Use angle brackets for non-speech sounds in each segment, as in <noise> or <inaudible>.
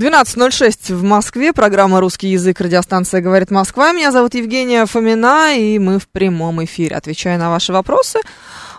12.06 в Москве. Программа «Русский язык». Радиостанция «Говорит Москва». Меня зовут Евгения Фомина, и мы в прямом эфире. Отвечаю на ваши вопросы.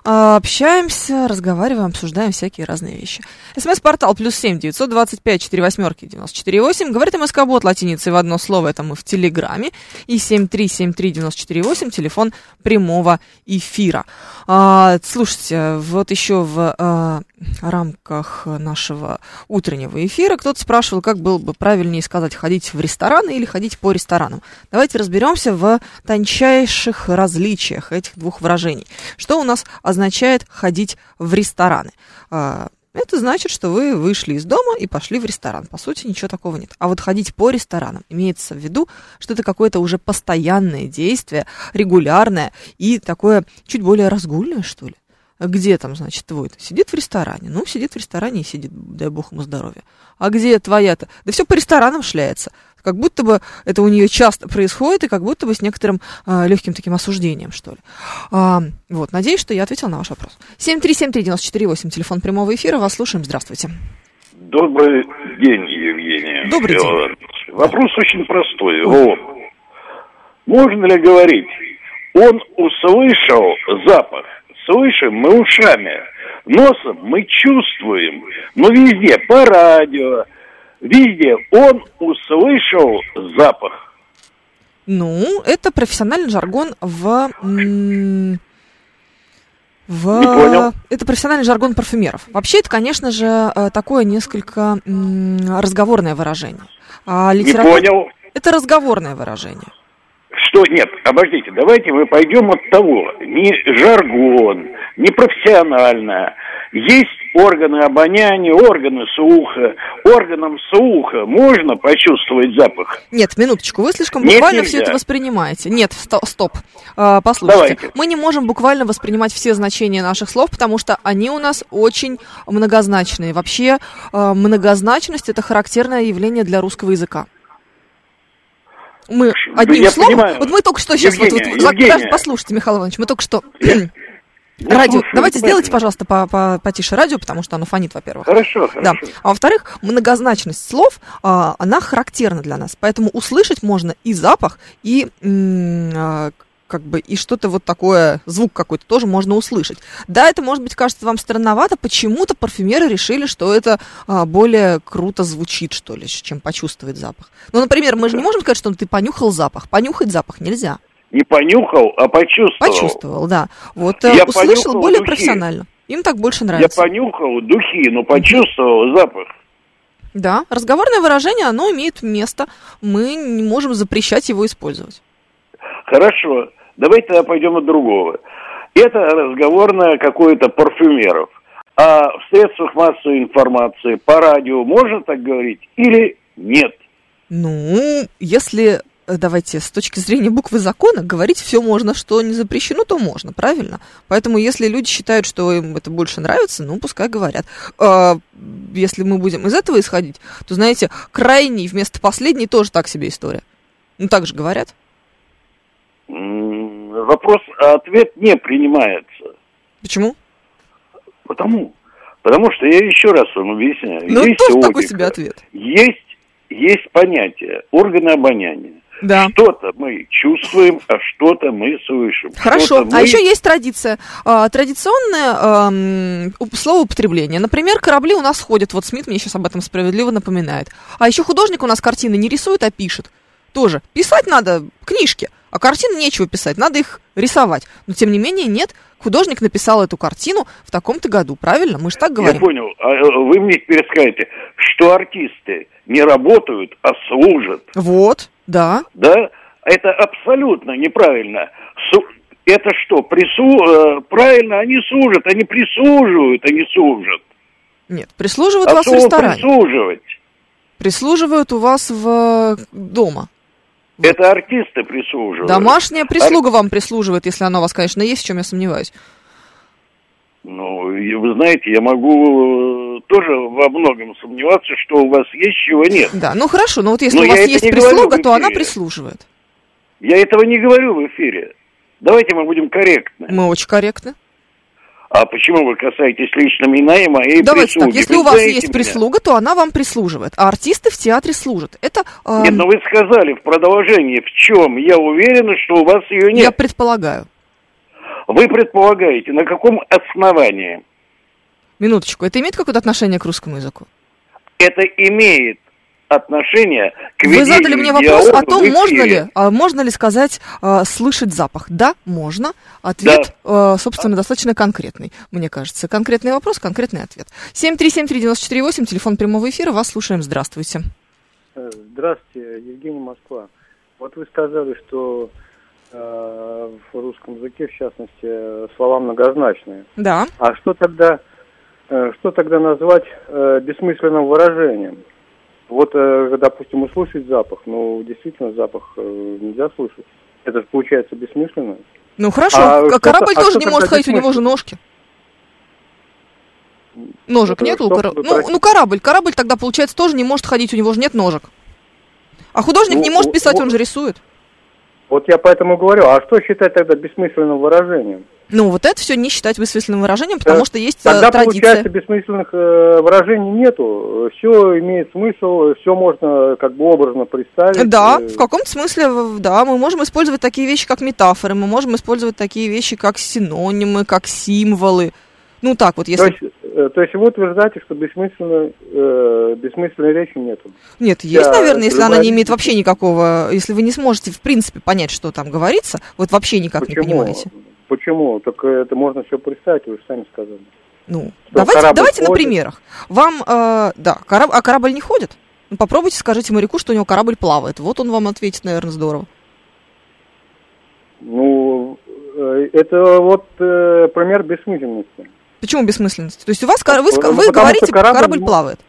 А, Общаемся, разговариваем, обсуждаем всякие разные вещи. СМС-портал плюс семь девятьсот двадцать пять четыре восьмерки девяносто четыре восемь. Говорит МСК Бот латиницей в одно слово, это мы в Телеграме. И семь три семь три девяносто четыре восемь, телефон прямого эфира. А, слушайте, вот еще в а, рамках нашего утреннего эфира кто-то спрашивал, как было бы правильнее сказать, ходить в рестораны или ходить по ресторанам. Давайте разберемся в тончайших различиях этих двух выражений. Что у нас означает ходить в рестораны? А, Это значит, что вы вышли из дома и пошли в ресторан. По сути, ничего такого нет. А вот ходить по ресторанам имеется в виду, что это какое-то уже постоянное действие, регулярное и такое чуть более разгульное, что ли. Где там, значит, твой-то? Сидит в ресторане. Ну, сидит в ресторане и сидит, дай бог ему здоровья. А где твоя-то? Да все по ресторанам шляется. Как будто бы это у нее часто происходит, и как будто бы с некоторым а, легким таким осуждением, что ли. А, вот, надеюсь, что я ответила на ваш вопрос. 7373948, телефон прямого эфира. Вас слушаем. Здравствуйте. Добрый день, Евгения. Добрый день. Вопрос очень простой. Вот. Можно ли говорить, он услышал запах, слышим мы ушами, носом мы чувствуем, но везде, по радио, везде он услышал запах. Ну, это профессиональный жаргон в... в... Не понял. Это профессиональный жаргон парфюмеров. Вообще, это, конечно же, э, такое несколько разговорное выражение. А Не литература- понял. Это разговорное выражение. Что нет, обождите, давайте мы пойдем от того, не жаргон, не профессионально. Есть органы обоняния, органы слуха. Органам слуха можно почувствовать запах? Нет, минуточку, вы слишком Нет, буквально нельзя. все это воспринимаете. Нет, сто- стоп. А, послушайте, Давайте. мы не можем буквально воспринимать все значения наших слов, потому что они у нас очень многозначные. Вообще, а, многозначность это характерное явление для русского языка. Мы одним я словом, понимаю. вот мы только что сейчас, вот, вот, Евгения, Евгения. послушайте, Михаил Иванович, мы только что Я <clears throat> радио, слушаю давайте сделайте, пожалуйста, по- по- потише радио, потому что оно фонит, во-первых. Хорошо, Да. хорошо. А во-вторых, многозначность слов, а, она характерна для нас. Поэтому услышать можно и запах, и м, а, как бы и что-то вот такое, звук какой-то тоже можно услышать. Да, это может быть кажется вам странновато, почему-то парфюмеры решили, что это а, более круто звучит, что ли, чем почувствовать запах. Ну, например, мы же не можем сказать, что ты понюхал запах. Понюхать запах нельзя. Не понюхал, а почувствовал. Почувствовал, да. Вот э, Я услышал более духи. профессионально. Им так больше Я нравится. понюхал духи, но почувствовал запах. Да, разговорное выражение, оно имеет место. Мы не можем запрещать его использовать. Хорошо, давайте тогда пойдем от другого. Это разговорное какое-то парфюмеров. А в средствах массовой информации, по радио можно так говорить или нет? Ну, если, э, давайте, с точки зрения буквы закона, говорить все можно, что не запрещено, то можно, правильно? Поэтому, если люди считают, что им это больше нравится, ну, пускай говорят. А, если мы будем из этого исходить, то, знаете, крайний вместо последней тоже так себе история. Ну, так же говорят. М, Вопрос, а ответ не принимается. Почему? Потому, потому что я еще раз вам объясняю. Ну, есть тоже такой себе ответ. Есть, есть понятие органы обоняния. Да. Что-то мы чувствуем, а что-то мы слышим. Хорошо. А мы- еще есть традиция. А, Традиционное ам, уп- словоупотребление. Например, корабли у нас ходят. Вот Смит мне сейчас об этом справедливо напоминает. А еще художник у нас картины не рисует, а пишет. Тоже. Писать надо книжки, а картины нечего писать, надо их рисовать. Но тем не менее, нет. Художник написал эту картину в таком-то году, правильно? Мы же так Я говорим. понял. А э, вы мне теперь скажете, что артисты не работают, а служат. Вот, да. Да? Это абсолютно неправильно. Это что, прису... э, правильно, они служат, они прислуживают, они служат. Нет, прислуживают а вас в ресторане. прислуживать. Прислуживают у вас в дома. Это артисты прислуживают. Домашняя прислуга вам прислуживает, если она у вас, конечно, есть, в чем я сомневаюсь. Ну, вы знаете, я могу э, тоже во многом сомневаться, что у вас есть, чего нет. Да, ну хорошо, но вот если Но у вас есть прислуга, то она прислуживает. Я этого не говорю в эфире. Давайте мы будем корректны. Мы очень корректны. А почему вы касаетесь лично меня и моей Давайте так, прислуги? если Вы у вас есть меня? прислуга, то она вам прислуживает, а артисты в театре служат. Это э, Нет, но вы сказали в продолжении, в чем я уверена, что у вас ее нет. я предполагаю. Вы предполагаете, на каком основании? Минуточку, это имеет какое-то отношение к русскому языку? Это имеет отношение к Вы задали мне вопрос о том, можно ли, а, можно ли сказать а, слышать запах. Да, можно. Ответ, а, собственно, достаточно конкретный, мне кажется. Конкретный вопрос, конкретный ответ. 7373948, телефон прямого эфира, вас слушаем. Здравствуйте. Э, Здравствуйте, Евгений Москва. Вот вы сказали, что э, в русском языке, в частности, слова многозначные. Да. А что тогда, э, что тогда назвать э, бессмысленным выражением? Вот, э, допустим, услышать запах, ну, действительно, запах э, нельзя слышать. Это же получается бессмысленно. Ну хорошо, А а корабль а тоже не может ходить, у него же ножки. Ножек Это нет у корабля? Ну, ну, корабль. Корабль тогда, получается, тоже не может ходить, у него же нет ножек. А художник Ну, не может писать, он же рисует. Вот я поэтому говорю, а что считать тогда бессмысленным выражением? Ну, вот это все не считать бессмысленным выражением, потому Э, что есть э, Тогда, традиция. получается, бессмысленных э, выражений нету. Все имеет смысл, все можно как бы образно представить. Да, Э, в каком-то смысле, да, мы можем использовать такие вещи, как метафоры, мы можем использовать такие вещи, как синонимы, как символы. Ну, так вот, То если... есть, э, то есть вы утверждаете, что бессмысленной, э, бессмысленной речи нету. Нет, есть, Да, наверное, если она любая- не имеет вообще никакого... Если вы не сможете, в принципе, понять, что там говорится, вот вообще никак не Почему? понимаете. Почему? Так э, это можно все представить, вы же сами сказали. Ну, Что, давайте, корабль давайте на ходит? примерах. Вам, э, да, кораб- а корабль не ходит? Ну, попробуйте, скажите моряку, что у него корабль плавает. Вот он вам ответит, наверное, здорово. Ну, э, это вот э, пример бессмысленности. Почему бессмысленность? То есть у вас, вы, вы говорите, что корабль корабль плавает.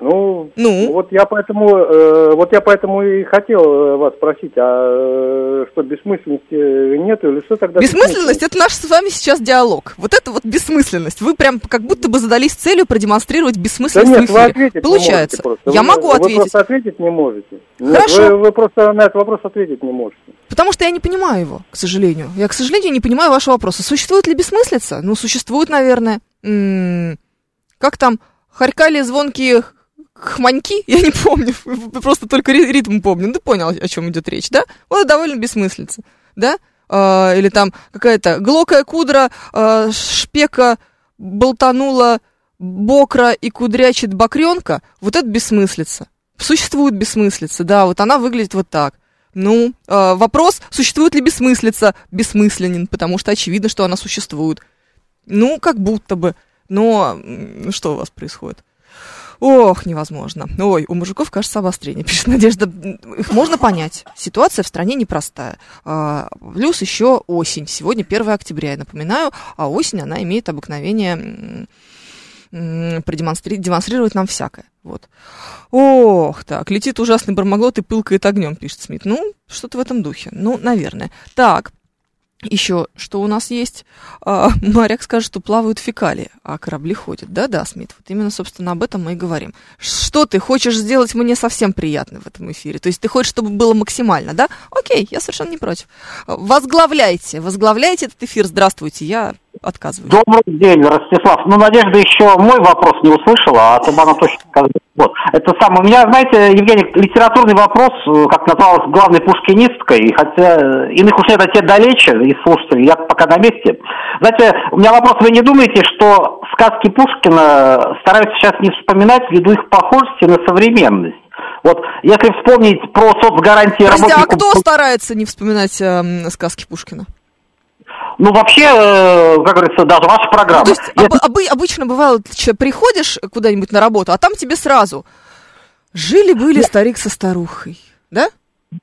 Ну, Ну? вот я поэтому, э, вот я поэтому и хотел э, вас спросить, а э, что бессмысленности нету или что тогда? Бессмысленность это наш с вами сейчас диалог. Вот это вот бессмысленность. Вы прям как будто бы задались целью продемонстрировать Да бессмысленность нет, в вы ответить Получается. не просто. Я Вы- могу вы ответить, просто ответить не можете. Нет, Хорошо. Вы, вы просто на этот вопрос ответить не можете. потому что я не понимаю его, к сожалению. Я, к сожалению, не понимаю вашего вопроса. Существует ли бессмыслица? Ну, существует, наверное. М, Как там? Харькали звонкие хманьки? <laughs> Я не помню. <laughs> Просто только ри- ритм помню. Ну, ты понял, о чем идет речь, да? Вот это довольно бессмыслица. Да? А, или там какая-то глокая кудра, а, шпека болтанула бокра и кудрячит бокренка. Вот это бессмыслица. Существует бессмыслица, да, вот она выглядит вот так. Ну, э, вопрос, существует ли бессмыслица, бессмысленен, потому что очевидно, что она существует. Ну, как будто бы. Но что у вас происходит? Ох, невозможно. Ой, у мужиков, кажется, обострение, <laughs> пишет Надежда. Их можно понять. Ситуация в стране непростая. А, Плюс еще осень. Сегодня 1 октября, я напоминаю. А осень, она имеет обыкновение м, м, продемонстри- демонстрировать нам всякое. Вот. Ох, так, летит ужасный бармаглот и пылкает огнем, пишет Смит. Ну, что-то в этом духе. Ну, наверное. Так, еще что у нас есть? А, <laughs> моряк скажет, что плавают фекалии, а корабли ходят. Да-да, Смит, вот именно, собственно, об этом мы и говорим. Что ты хочешь сделать мне совсем приятно в этом эфире? То есть ты хочешь, чтобы было максимально, да? Окей, я совершенно не против. Возглавляйте, возглавляйте этот эфир. Здравствуйте, я отказываюсь. Добрый день, Ростислав. Ну, Надежда еще мой вопрос не услышала, а то бы она точно сказала. Вот. Это самое. У меня, знаете, Евгений, литературный вопрос, э, как назвалась главной пушкинисткой, и хотя э, иных уж нет, а те далече, из слушателей, я пока на месте. Знаете, у меня вопрос, вы не думаете, что сказки Пушкина стараются сейчас не вспоминать ввиду их похожести на современность? Вот, если вспомнить про соцгарантии Подожди, а работников... кто старается не вспоминать эм, сказки Пушкина? Ну, вообще, э, как говорится, даже ваша программа. То есть об- обы- обычно бывает, че, приходишь куда-нибудь на работу, а там тебе сразу жили-были старик со старухой, да?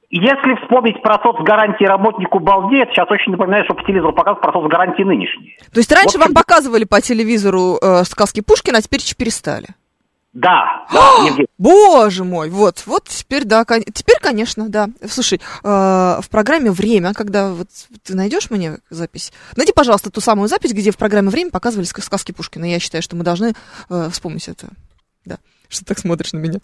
Если вспомнить про соцгарантии работнику балдеет, сейчас очень напоминаю, что по телевизору показывают про соцгарантии нынешние. То есть раньше В общем- вам показывали по телевизору э, сказки Пушкина, а теперь перестали. Да, <gasps> да, Евгений. Боже мой, вот, вот теперь, да, кон- теперь, конечно, да. Слушай, э, в программе «Время», когда вот ты найдешь мне запись, найди, пожалуйста, ту самую запись, где в программе «Время» показывали ска- сказки Пушкина. Я считаю, что мы должны э, вспомнить это. Да, что ты так смотришь на меня?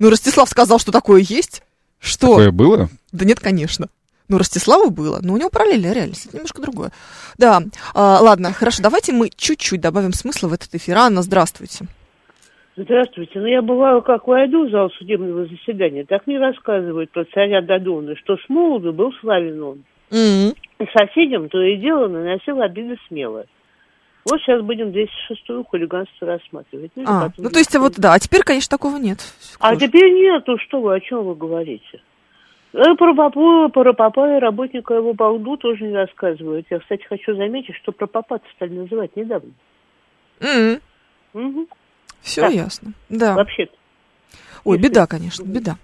Ну, Ростислав сказал, что такое есть. Что? Такое было? Да нет, конечно. Ну, Ростиславу было, но у него параллельная реальность, это немножко другое. Да, а, ладно, хорошо, давайте мы чуть-чуть добавим смысла в этот эфир. Анна, здравствуйте. Здравствуйте. Ну, я бываю, как войду в зал судебного заседания, так мне рассказывают про царя Додона, что с молоду был славен он. М, И соседям то и дело наносил обиды смело. Вот сейчас будем 206-ю хулиганство рассматривать. Ну, А, ну то есть вот, да, а теперь, конечно, такого нет. А теперь нету, что вы, о чем вы говорите? Э, Про папу, про папа и работника его балду тоже не рассказывают. Я, кстати, хочу заметить, что про папа стали называть недавно. Угу. Все Так. ясно. Да. Вообще-то. Ой, если- беда, конечно, беда.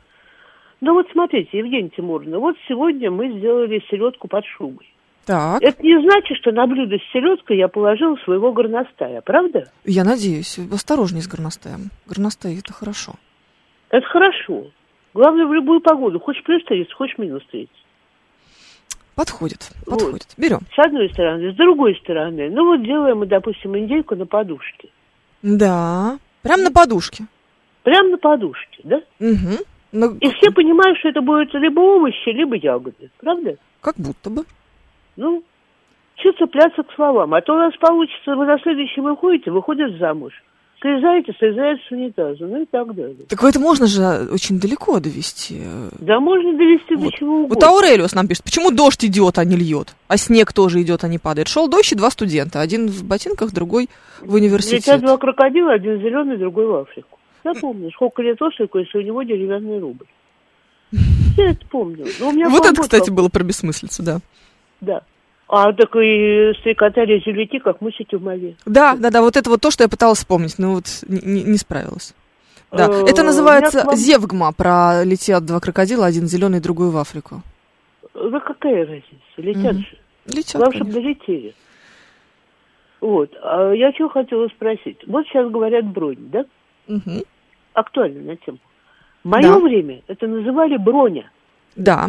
Ну вот смотрите, Евгения Тимуровна, вот сегодня мы сделали селедку под шубой. Так, Это не значит, что на блюдо с селедкой я положила своего горностая, правда? я надеюсь, осторожнее с горностаем. Горностай это хорошо. Это хорошо. Главное, в любую погоду. Хочешь плюс 30, хочешь минус 30. Подходит, Вот. подходит. Берем. С одной стороны. С другой стороны, ну вот делаем мы, допустим, индейку на подушке. Да. Прям на подушке. Прямо на подушке, да? Угу. Ну, И все понимают, что это будут либо овощи, либо ягоды. Правда? как будто бы. Ну, что цепляться к словам? А то у нас получится, вы на следующий выходите, выходят замуж. Слезаете, слезаете с унитаза, ну и так далее. Так это можно же очень далеко довести. Да можно довести до Вот. чего Вот угодно. Аурелиус нам пишет, почему дождь идет, а не льет? А снег тоже идет, а не падает. Шел дождь и два студента. Один в ботинках, другой в университете. Летят два крокодила, один зеленый, другой в Африку. Я помню, сколько лет ослику, если у него деревянный рубль. <laughs> Я это помню. Но у меня Вот это, кстати, было про бессмыслицу, да. Да. А так и стрекотали зюлики, как мусики в мове. Да, да, да, вот это вот то, что я пыталась вспомнить, но вот не, не- справилась. Да, Э, это называется вам- зевгма, про летят два крокодила, один зеленый, другой в Африку. Да какая разница? Летят Мгм. же. Летят, Главное, чтобы долетели. Вот. А я что хотела спросить. Вот сейчас говорят бронь, да? Мгм. Актуальная тема. В мое Да. время это называли броня. Да.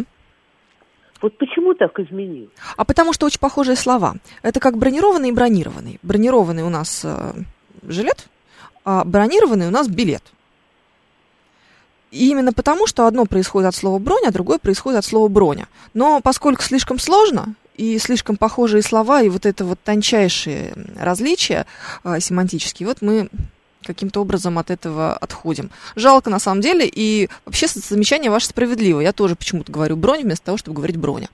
Вот почему так изменилось? А потому что очень похожие слова. Это как бронированный и бронированный. Бронированный у нас э, жилет, а бронированный у нас билет. И именно потому, что одно происходит от слова броня, а другое происходит от слова броня. Но поскольку слишком сложно, и слишком похожие слова, и вот это вот тончайшие различия э, семантические, вот мы каким-то образом от этого отходим. Жалко на самом деле, и вообще замечание ваше справедливо. Я тоже почему-то говорю бронь вместо того, чтобы говорить броня.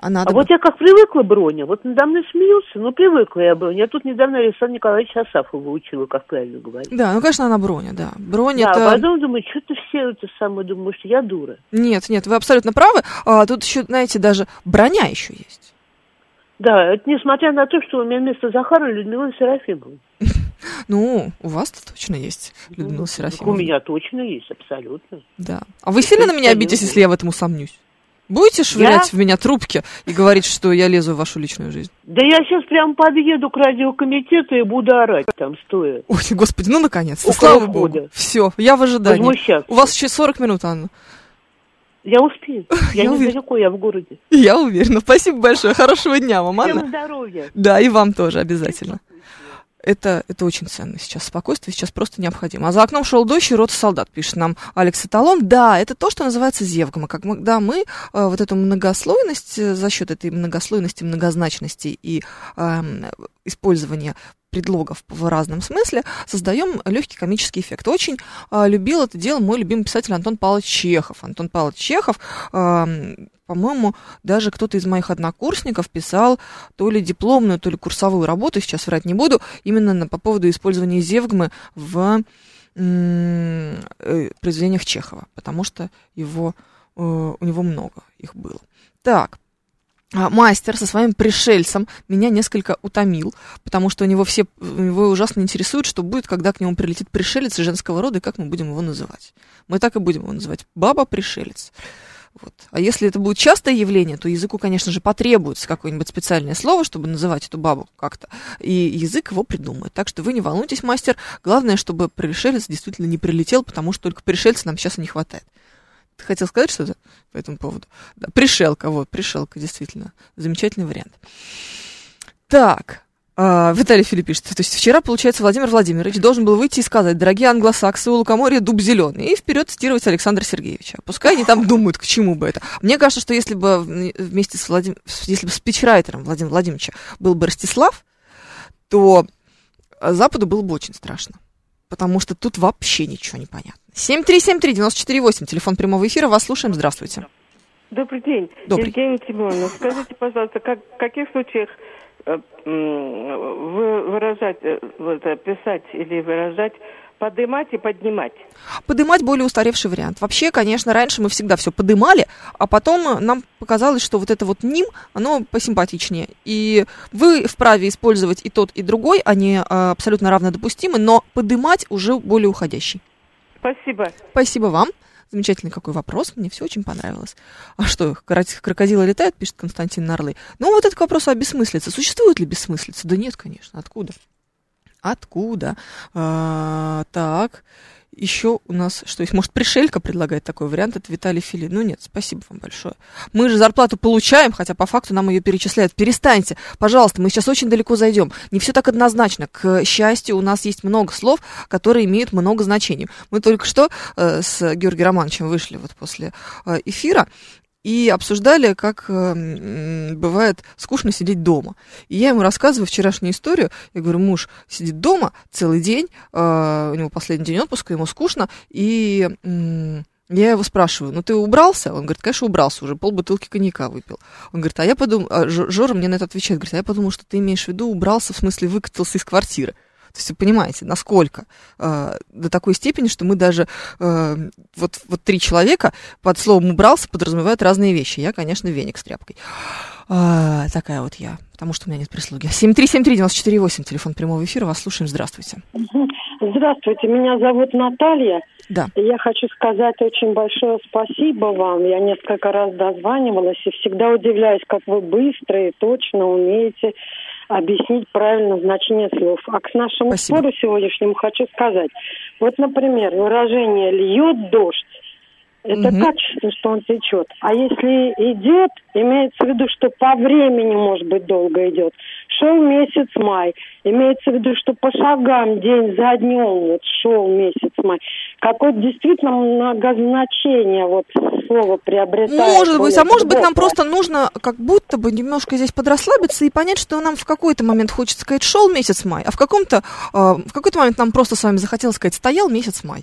А надо А вот я как привыкла броня, вот надо мной смеются, ну привыкла я броня. Я тут недавно Александр Николаевич Асафова учила, как правильно говорить. Да, ну, конечно, она броня, да. Бронь Да, это... а потом думаю, что-то все это самое, думаю, что я дура. Нет, нет, вы абсолютно правы. А, тут еще, знаете, даже броня еще есть. Да, это несмотря на то, что у меня вместо Захара Людмила Серафимовна. <laughs> Ну, у вас-то точно есть, Людмила Ну, Серафимовна. У меня точно есть, абсолютно. Да. А вы сильно на меня обидитесь, если я в этом усомнюсь? Будете швырять в меня трубки и говорить, что я лезу в вашу личную жизнь? Да я сейчас прям подъеду к радиокомитету и буду орать там стоя. Ой, господи, ну наконец-то, Около слава богу. Все, я в ожидании. Возмущаться. У вас еще 40 минут, Анна. Я успею. <laughs> Я, Я не далеко, я в городе. Я уверена. Спасибо большое. Хорошего дня вам, Всем Анна. здоровья. Да, и вам тоже обязательно. Это, это очень ценно сейчас. Спокойствие сейчас просто необходимо. А за окном шел дождь, и рота солдат, пишет нам Алекс Эталон. Да, это то, что называется зевгома. Как мы, да, мы э, вот эту многослойность, э, за счет этой многослойности, многозначности и эм, использования предлогов в разном смысле, создаем легкий комический эффект. Очень э, любил это дело мой любимый писатель Антон Павлович Чехов. Антон Павлович Чехов, эм, по-моему, даже кто-то из моих однокурсников писал то ли дипломную, то ли курсовую работу, сейчас врать не буду, именно на, по поводу использования зевгмы в м, э, произведениях Чехова, потому что его, э, у него много их было. Так, Мастер со своим пришельцем меня несколько утомил, потому что у него все, у него ужасно интересует, что будет, когда к нему прилетит пришелец женского рода, и как мы будем его называть. Мы так и будем его называть. Баба-пришелец. Вот. А если это будет частое явление, то языку, конечно же, потребуется какое-нибудь специальное слово, чтобы называть эту бабу как-то. И язык его придумает. Так что вы не волнуйтесь, мастер. Главное, чтобы пришелец действительно не прилетел, потому что только пришельца нам сейчас и не хватает. Ты хотел сказать что-то по этому поводу? Да, пришелка, вот, пришелка, действительно. Замечательный вариант. Так, а, Виталий Филипп пишет, то есть вчера, получается, Владимир Владимирович должен был выйти и сказать, дорогие англосаксы, у лукоморья дуб зеленый, и вперед цитировать Александра Сергеевича. Пускай они там <laughs> думают, к чему бы это. Мне кажется, что если бы вместе с Владим... если бы спичрайтером Владимира Владимировича был бы Ростислав, то Западу было бы очень страшно. Потому что тут вообще ничего не понятно. 7373948, телефон прямого эфира, вас слушаем, здравствуйте. Добрый день. Добрый. Евгения Тимоновна, скажите, пожалуйста, как, в каких случаях э, вы выражать, э, вот, писать или выражать подымать и поднимать. Подымать более устаревший вариант. Вообще, конечно, раньше мы всегда все подымали, а потом нам показалось, что вот это вот ним, оно посимпатичнее. И вы вправе использовать и тот, и другой, они а, абсолютно равнодопустимы, но подымать уже более уходящий. Спасибо. Спасибо вам. Замечательный какой вопрос, мне все очень понравилось. А что, крокодилы летают, пишет Константин Нарлы. Ну, вот этот вопрос о бессмыслице. Существует ли бессмыслица? Да нет, конечно. Откуда? Откуда? А, так, еще у нас, что есть, может, пришелька предлагает такой вариант, это Виталий Фили. Ну нет, спасибо вам большое. Мы же зарплату получаем, хотя по факту нам ее перечисляют. Перестаньте, пожалуйста, мы сейчас очень далеко зайдем. Не все так однозначно. К счастью, у нас есть много слов, которые имеют много значений. Мы только что э, с Георгием Романовичем вышли вот после э, эфира, и обсуждали, как э, бывает скучно сидеть дома. И я ему рассказываю вчерашнюю историю. Я говорю, муж сидит дома целый день, э, у него последний день отпуска, ему скучно, и я его спрашиваю, ну ты убрался? Он говорит, конечно, убрался, уже полбутылки коньяка выпил. Он говорит, а я подумал, а Жора мне на это отвечает, говорит, а я подумал, что ты имеешь в виду убрался, в смысле выкатился из квартиры. То есть вы понимаете, насколько э, до такой степени, что мы даже э, вот, вот три человека под словом убрался подразумевают разные вещи. Я, конечно, веник с тряпкой. А, такая вот я, потому что у меня нет прислуги. 7373948, телефон прямого эфира, вас слушаем, здравствуйте. Здравствуйте, меня зовут Наталья. Да. Я хочу сказать очень большое спасибо вам. Я несколько раз дозванивалась и всегда удивляюсь, как вы быстро и точно умеете объяснить правильно значение слов. А к нашему Спасибо. спору сегодняшнему хочу сказать. Вот, например, выражение «льет дождь» Это Мгм. качество, что он течет. А если идет, имеется в виду, что по времени, может быть, долго идет. Шел месяц май. Имеется в виду, что по шагам, день за днем, вот шел месяц май. Какое-то действительно многозначение вот слово приобретает. Может быть, а может быть, нам просто нужно как будто бы немножко здесь подрасслабиться и понять, что нам в какой-то момент хочется сказать шел месяц май, а в каком-то э, в какой-то момент нам просто с вами захотелось сказать стоял месяц май.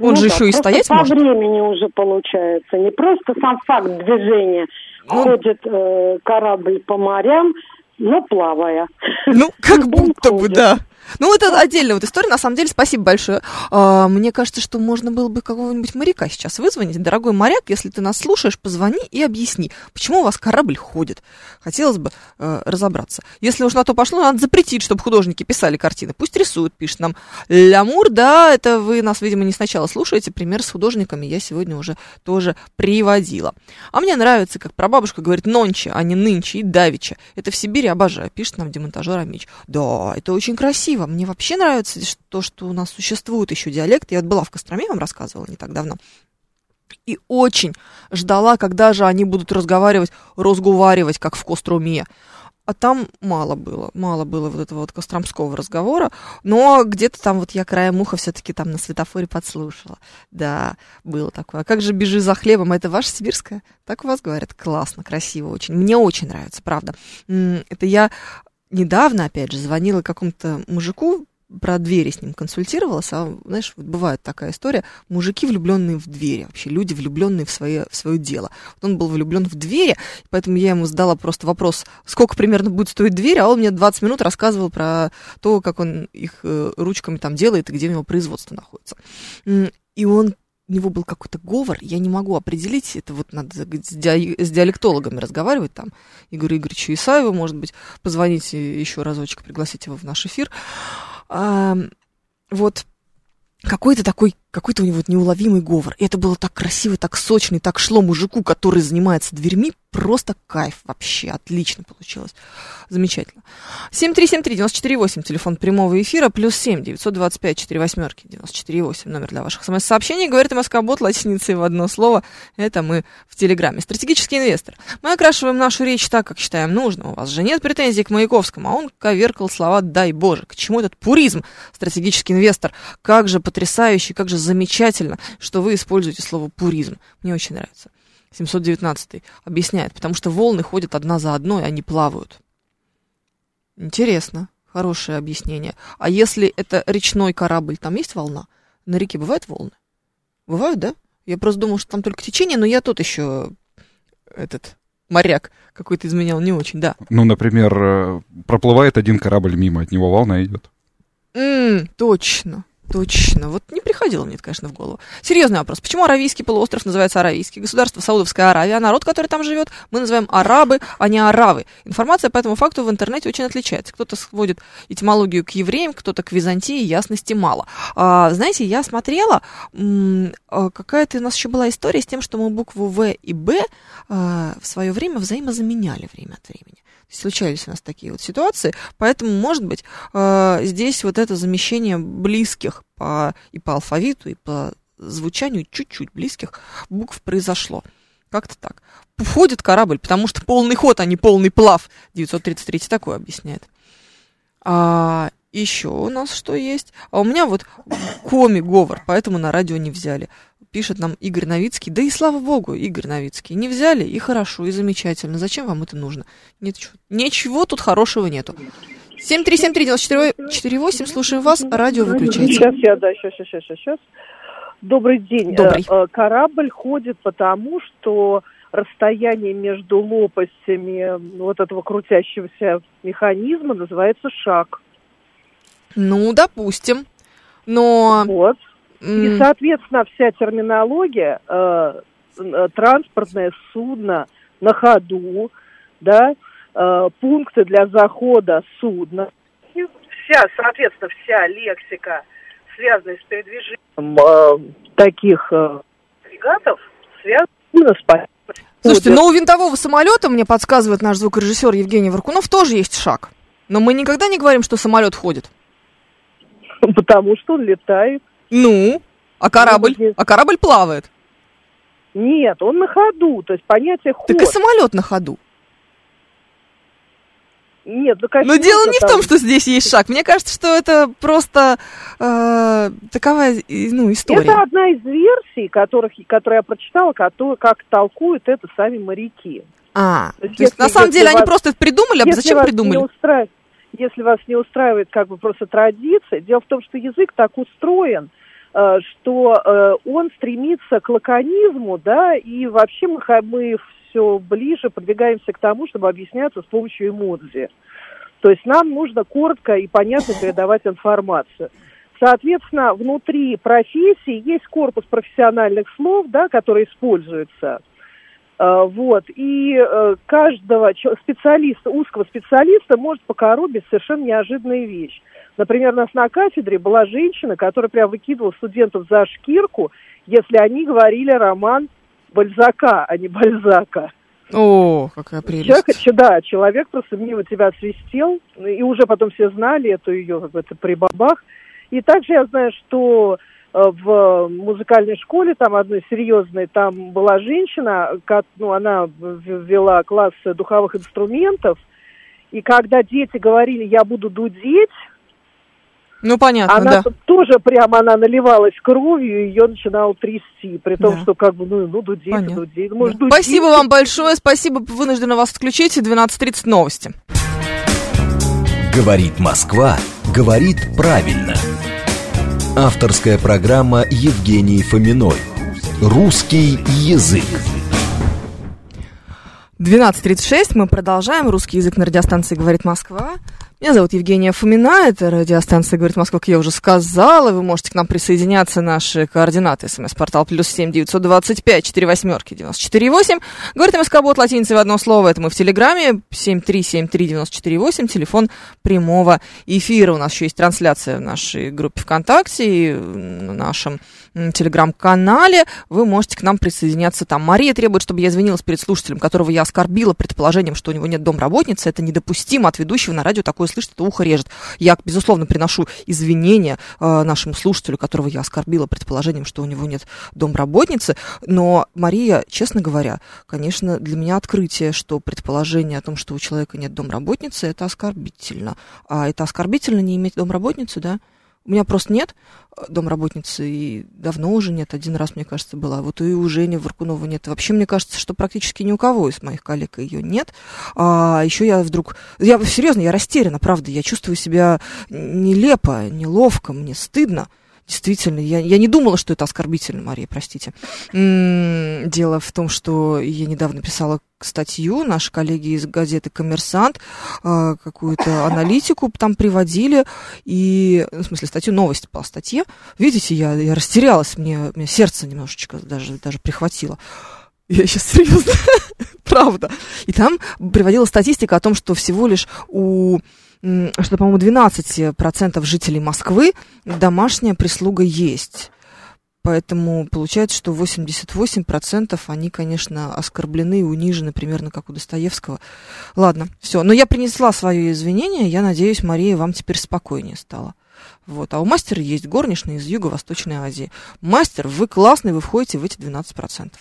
Он Ну же да, еще и стоять по может. времени уже получается. Не просто сам факт движения. Ну- Ходит э, корабль по морям, но плавая. Ну, как будто бы, да. Ну, это отдельная вот история. На самом деле, спасибо большое. А, мне кажется, что можно было бы какого-нибудь моряка сейчас вызвонить. Дорогой моряк, если ты нас слушаешь, позвони и объясни, почему у вас корабль ходит. Хотелось бы э, разобраться. Если уж на то пошло, надо запретить, чтобы художники писали картины. Пусть рисуют, пишет нам. Лямур, да, это вы нас, видимо, не сначала слушаете. Пример с художниками я сегодня уже тоже приводила. А мне нравится, как прабабушка говорит нонче, а не нынче и давича. Это в Сибири обожаю, пишет нам демонтажер Амич. Да, это очень красиво. Мне вообще нравится то, что у нас существует еще диалект. Я была в Костроме, вам рассказывала не так давно. И очень ждала, когда же они будут разговаривать, разговаривать, как в Костроме. А там мало было, мало было вот этого вот костромского разговора, но где-то там вот я краем уха все-таки там на светофоре подслушала. Да, было такое. А как же бежи за хлебом? Это ваша сибирская? Так у вас говорят? Классно, красиво очень. Мне очень нравится, правда. Это я недавно, опять же, звонила какому-то мужику, про двери с ним консультировалась, а, знаешь, вот бывает такая история, мужики влюбленные в двери, вообще люди влюбленные в свое, в свое дело. Вот он был влюблен в двери, поэтому я ему задала просто вопрос, сколько примерно будет стоить дверь, а он мне 20 минут рассказывал про то, как он их э, ручками там делает и где у него производство находится. И он у него был какой-то говор, я не могу определить, это вот надо с ди- с диалектологами разговаривать там, Игорю Игоревичу Исаеву, может быть, позвоните еще разочек, пригласить его в наш эфир. А, вот какой-то такой какой-то у него вот неуловимый говор. И это было так красиво, так сочно, и так шло мужику, который занимается дверьми, просто кайф вообще, отлично получилось. Замечательно. 7373948, телефон прямого эфира, плюс 7, 925 4 восьмерки, 94,8, номер для ваших смс-сообщений. Говорит МСК-бот латиницей в одно слово. Это мы в Телеграме. Стратегический инвестор. Мы окрашиваем нашу речь так, как считаем нужно. У вас же нет претензий к Маяковскому, а он коверкал слова «дай Боже». К чему этот пуризм, стратегический инвестор? Как же потрясающе, как же замечательно, что вы используете слово «пуризм». Мне очень нравится. 719 объясняет, потому что волны ходят одна за одной, они плавают. Интересно, хорошее объяснение. А если это речной корабль, там есть волна? На реке бывают волны? Бывают, да? Я просто думал, что там только течение, но я тут еще этот моряк какой-то изменял не очень, да. Ну, например, э, проплывает один корабль мимо, от него волна идет. М, точно. Точно. Вот не приходило мне это, конечно, в голову. Серьезный вопрос. Почему Аравийский полуостров называется Аравийский? Государство Саудовская Аравия, а народ, который там живет, мы называем арабы, а не аравы. Информация по этому факту в интернете очень отличается. Кто-то сводит этимологию к евреям, кто-то к Византии, ясности мало. А, знаете, я смотрела, а, какая-то у нас еще была история с тем, что мы букву В и Б а, в свое время взаимозаменяли время от времени случались у нас такие вот ситуации, поэтому, может быть, э, здесь вот это замещение близких по, и по алфавиту, и по звучанию чуть-чуть близких букв произошло. Как-то так. Входит корабль, потому что полный ход, а не полный плав. 933 такое объясняет. А, еще у нас что есть? А у меня вот коми-говор, поэтому на радио не взяли пишет нам Игорь Новицкий. Да и слава богу, Игорь Новицкий. Не взяли, и хорошо, и замечательно. Зачем вам это нужно? Нет, ничего тут хорошего нету. 7373948, слушаем вас, радио выключайте. Сейчас я, да, сейчас, сейчас, сейчас, сейчас. Добрый день. Добрый. Э, корабль ходит потому, что расстояние между лопастями вот этого крутящегося механизма называется шаг. Ну, допустим. Но... Вот. И, соответственно, вся терминология, э, э, транспортное судно на ходу, да, э, пункты для захода судна, вся, соответственно, вся лексика, связанная с передвижением э, таких э, фрегатов, связана с Слушайте, но у винтового самолета, мне подсказывает наш звукорежиссер Евгений Варкунов, тоже есть шаг. Но мы никогда не говорим, что самолет ходит. Потому что он летает. Ну, а корабль? А корабль плавает? Нет, он на ходу, то есть понятие ход. Так и самолет на ходу. Нет, ну, конечно, Но дело не там... в том, что здесь есть шаг. Мне кажется, что это просто э, таковая ну, история. Это одна из версий, которых, которые я прочитала, которые, как толкуют это сами моряки. А, то есть, то есть на самом деле вас, они просто это придумали, а зачем придумали? Не устраивает, если вас не устраивает как бы просто традиция, дело в том, что язык так устроен, что э, он стремится к лаконизму, да, и вообще мы, мы все ближе продвигаемся к тому, чтобы объясняться с помощью эмодзи. То есть нам нужно коротко и понятно передавать информацию. Соответственно, внутри профессии есть корпус профессиональных слов, да, которые используются. Э, вот. И каждого специалиста, узкого специалиста может покоробить совершенно неожиданная вещь. Например, у нас на кафедре была женщина, которая прям выкидывала студентов за шкирку, если они говорили роман Бальзака, а не Бальзака. О, какая прелесть. Человек, да, человек просто мимо тебя свистел, и уже потом все знали эту ее, как бы, это при бабах. И также я знаю, что э, в музыкальной школе, там одной серьезной, там была женщина, как, ну, она вела класс духовых инструментов, и когда дети говорили, я буду дудеть, ну, понятно, она да. тоже прямо, она наливалась кровью, и ее начинало трясти, при том, да. что как бы, ну, ну дудеть, понятно. дудеть. Может, да. дудеть. Спасибо вам большое, спасибо, вынуждена вас отключить, 12.30 новости. Говорит Москва, говорит правильно. Авторская программа Евгении Фоминой. Русский язык. 12.36, мы продолжаем. Русский язык на радиостанции «Говорит Москва». Меня зовут Евгения Фомина, это радиостанция «Говорит Москва», как я уже сказала. Вы можете к нам присоединяться, наши координаты. СМС-портал плюс семь девятьсот двадцать пять четыре восьмерки девяносто четыре восемь. Говорит МСК Бот латиницей в одно слово. Это мы в Телеграме. Семь три семь три девяносто четыре восемь. Телефон прямого эфира. У нас еще есть трансляция в нашей группе ВКонтакте и в нашем телеграм-канале. Вы можете к нам присоединяться там. Мария требует, чтобы я извинилась перед слушателем, которого я оскорбила предположением, что у него нет домработницы. Это недопустимо от ведущего на радио такое слышать, это ухо режет. Я, безусловно, приношу извинения э, нашему слушателю, которого я оскорбила предположением, что у него нет домработницы. Но, Мария, честно говоря, конечно, для меня открытие, что предположение о том, что у человека нет домработницы, это оскорбительно. А это оскорбительно не иметь домработницу, да? У меня просто нет э, домработницы, и давно уже нет. Один раз, мне кажется, была. Вот и у Жени Варкунова нет. Вообще, мне кажется, что практически ни у кого из моих коллег ее нет. А еще я вдруг... Я серьезно, я растеряна, правда. Я чувствую себя нелепо, неловко, мне стыдно. Действительно, я, я не думала, что это оскорбительно, Мария, простите. Дело в том, что я недавно писала статью, наши коллеги из газеты «Коммерсант» а, какую-то аналитику там приводили, и, ну, в смысле, статью, новость по статье. Видите, я, я растерялась, мне, мне сердце немножечко даже, даже прихватило. Я сейчас серьезно, <laughs> правда. И там приводила статистика о том, что всего лишь у что, по-моему, 12% жителей Москвы домашняя прислуга есть. Поэтому получается, что 88% они, конечно, оскорблены и унижены примерно как у Достоевского. Ладно, все. Но я принесла свое извинение. Я надеюсь, Мария, вам теперь спокойнее стало. Вот. А у мастера есть горничная из Юго-Восточной Азии. Мастер, вы классный, вы входите в эти 12%.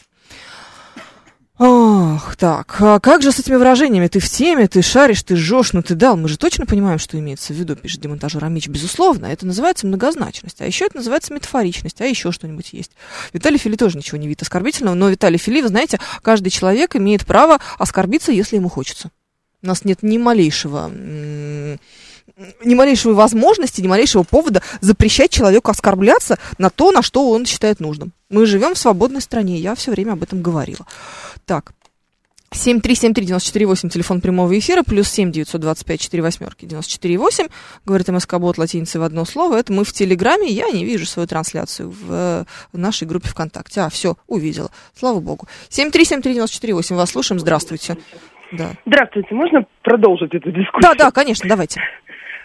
Ах, так, а как же с этими выражениями? Ты в теме, ты шаришь, ты жжешь, ну ты дал. Мы же точно понимаем, что имеется в виду, пишет демонтажер Амич. Безусловно, это называется многозначность. А еще это называется метафоричность, а еще что-нибудь есть. Виталий Фили тоже ничего не видит оскорбительного, но Виталий Фили, вы знаете, каждый человек имеет право оскорбиться, если ему хочется. У нас нет ни малейшего ни малейшей возможности, ни малейшего повода запрещать человеку оскорбляться на то, на что он считает нужным. Мы живем в свободной стране, я все время об этом говорила. Так, 7373948, телефон прямого эфира, плюс 7 925 4 восьмерки 94,8, говорит МСК-бот латиницей в одно слово, это мы в Телеграме, я не вижу свою трансляцию в, в нашей группе ВКонтакте. А, все, увидела, слава богу. 7373948, вас слушаем, здравствуйте. Да. Здравствуйте, можно продолжить эту дискуссию? да, да, конечно, давайте.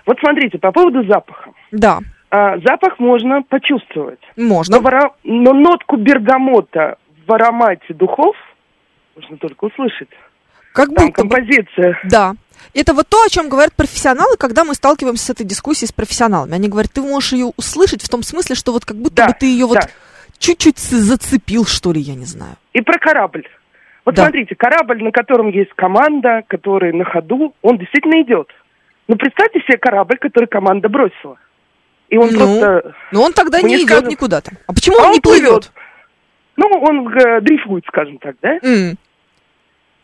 Вот смотрите, по поводу запаха. Да, А, запах можно почувствовать. можно. Но, но нотку бергамота в аромате духов можно только услышать. Как Там будто бы. композиция. Да. Это вот то, о чем говорят профессионалы, когда мы сталкиваемся с этой дискуссией с профессионалами. Они говорят, ты можешь ее услышать в том смысле, что вот как будто Да, бы ты ее вот да. чуть-чуть с- зацепил, что ли, я не знаю. И про корабль. Вот Да. смотрите, корабль, на котором есть команда, который на ходу, он действительно идет. Ну, представьте себе корабль, который команда бросила. И он Ну, просто... Но он тогда не идет скажем- никуда-то. А почему А он он не плывет? Ну, он э, дрейфует, скажем так, да? Тоже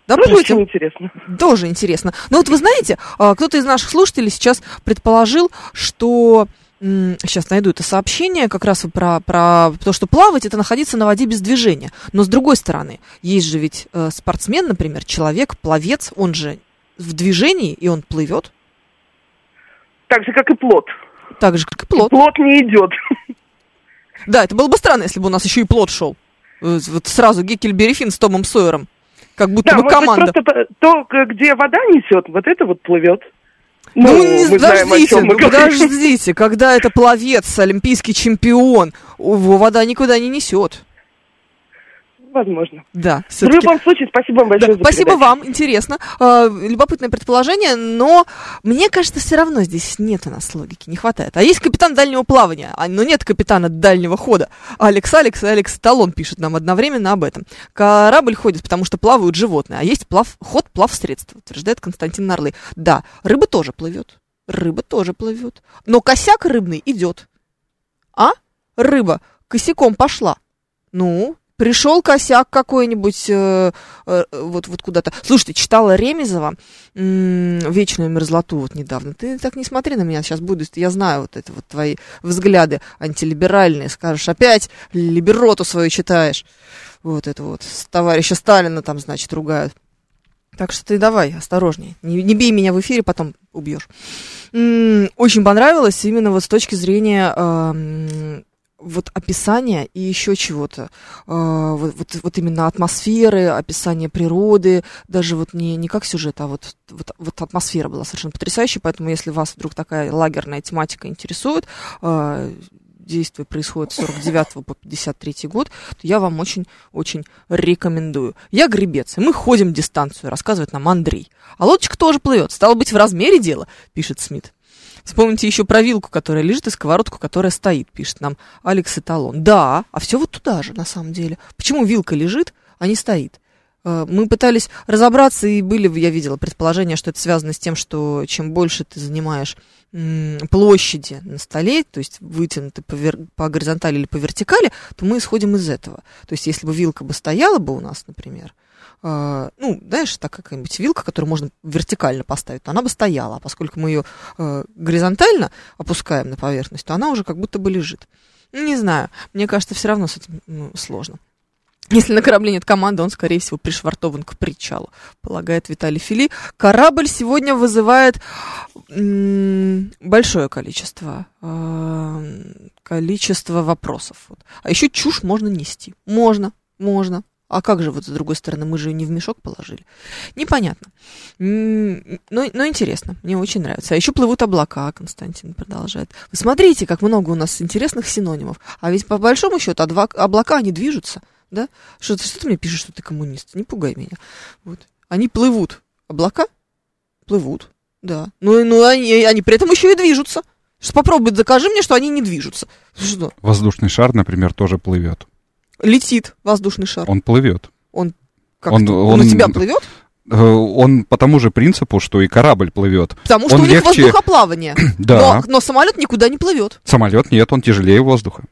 Допустим. очень интересно. Тоже интересно. Но вот вы знаете, а, кто-то из наших слушателей сейчас предположил, что сейчас найду это сообщение как раз про, про то, что плавать это находиться на воде без движения. Но с другой стороны, есть же ведь э, спортсмен, например, человек, пловец, он же в движении, и он плывет, Так же, как и плод. так же, как и плод. Плод не идет. <laughs> Да, это было бы странно, если бы у нас еще и плод шел. Э, Вот сразу Геккельбери Финн с Томом Сойером. Как будто Да, бы может быть, команда. просто то, где вода несет, вот это вот плывет. Ну, не знаем, о подождите, мы ну, подождите, когда это пловец, олимпийский чемпион, вода никуда не несет. Возможно. Да, В любом случае, спасибо вам большое за Спасибо передачу. вам, интересно. Э, любопытное предположение, но мне кажется, все равно здесь нет у нас логики, не хватает. А есть капитан дальнего плавания, а, но нет капитана дальнего хода. Алекс Алекс Алекс Талон пишут нам одновременно об этом. Корабль ходит, потому что плавают животные, а есть плав, ход плавсредств, утверждает Константин Нарлы. Да, рыба тоже плывет. Рыба тоже плывет. Но косяк рыбный идет. А? Рыба косяком пошла. Ну, пришел косяк какой-нибудь э, э, вот, вот куда-то. Слушайте, читала Ремезова «Вечную мерзлоту» вот недавно. Ты так не смотри на меня, сейчас буду, я знаю вот это вот твои взгляды антилиберальные. Скажешь, опять либероту свою читаешь. Вот это вот, товарища Сталина там, значит, ругают. Так что ты давай, осторожней. Не, не бей меня в эфире, потом убьешь. М, Очень понравилось именно вот с точки зрения эм, вот описания и еще чего-то. Э, вот, вот, вот именно атмосферы, описание природы, даже вот не, не как сюжет, а вот, вот, вот атмосфера была совершенно потрясающей, поэтому если вас вдруг такая лагерная тематика интересует, э, действие происходит с 49 по 53 год, то я вам очень-очень рекомендую. Я гребец, и мы ходим дистанцию, рассказывает нам Андрей. А лодочка тоже плывет. Стало быть, в размере дело, пишет Смит. Вспомните еще про вилку, которая лежит, и сковородку, которая стоит, пишет нам Алекс Эталон. Да, а все вот туда же, на самом деле. Почему вилка лежит, а не стоит? Э, Мы пытались разобраться, и были, я видела предположение, что это связано с тем, что чем больше ты занимаешь площади на столе, то есть вытянуты по, вер- по горизонтали или по вертикали, то мы исходим из этого. То есть если бы вилка бы стояла бы у нас, например, э, ну, знаешь, так какая-нибудь вилка, которую можно вертикально поставить, то она бы стояла, а поскольку мы ее э, горизонтально опускаем на поверхность, то она уже как будто бы лежит. Не знаю, мне кажется, все равно с этим ну, сложно. Если на корабле нет команды, он, скорее всего, пришвартован к причалу, полагает Виталий Фили. Корабль сегодня вызывает большое количество, э, количество вопросов. А еще чушь можно нести. Можно, можно. А как же вот с другой стороны, мы же ее не в мешок положили. Непонятно. Но, но интересно, мне очень нравится. А еще плывут облака, Константин продолжает. Вы смотрите, как много у нас интересных синонимов. А ведь по большому счету облака, они движутся. Да? Что, что ты мне пишешь, что ты коммунист? Не пугай меня. Вот. Они плывут. Облака плывут, да. Ну, ну они, они при этом еще и движутся. Что, попробуй докажи мне, что они не движутся. Что? Воздушный шар, например, тоже плывет. Летит воздушный шар. Он плывет. Он как Он- он, у он- тебя плывет? Э, Он по тому же принципу, что и корабль плывет. Потому что он у них легче- воздухоплавание. <clears throat> Да. Но, но самолет никуда не плывет. Самолет нет, он тяжелее воздуха.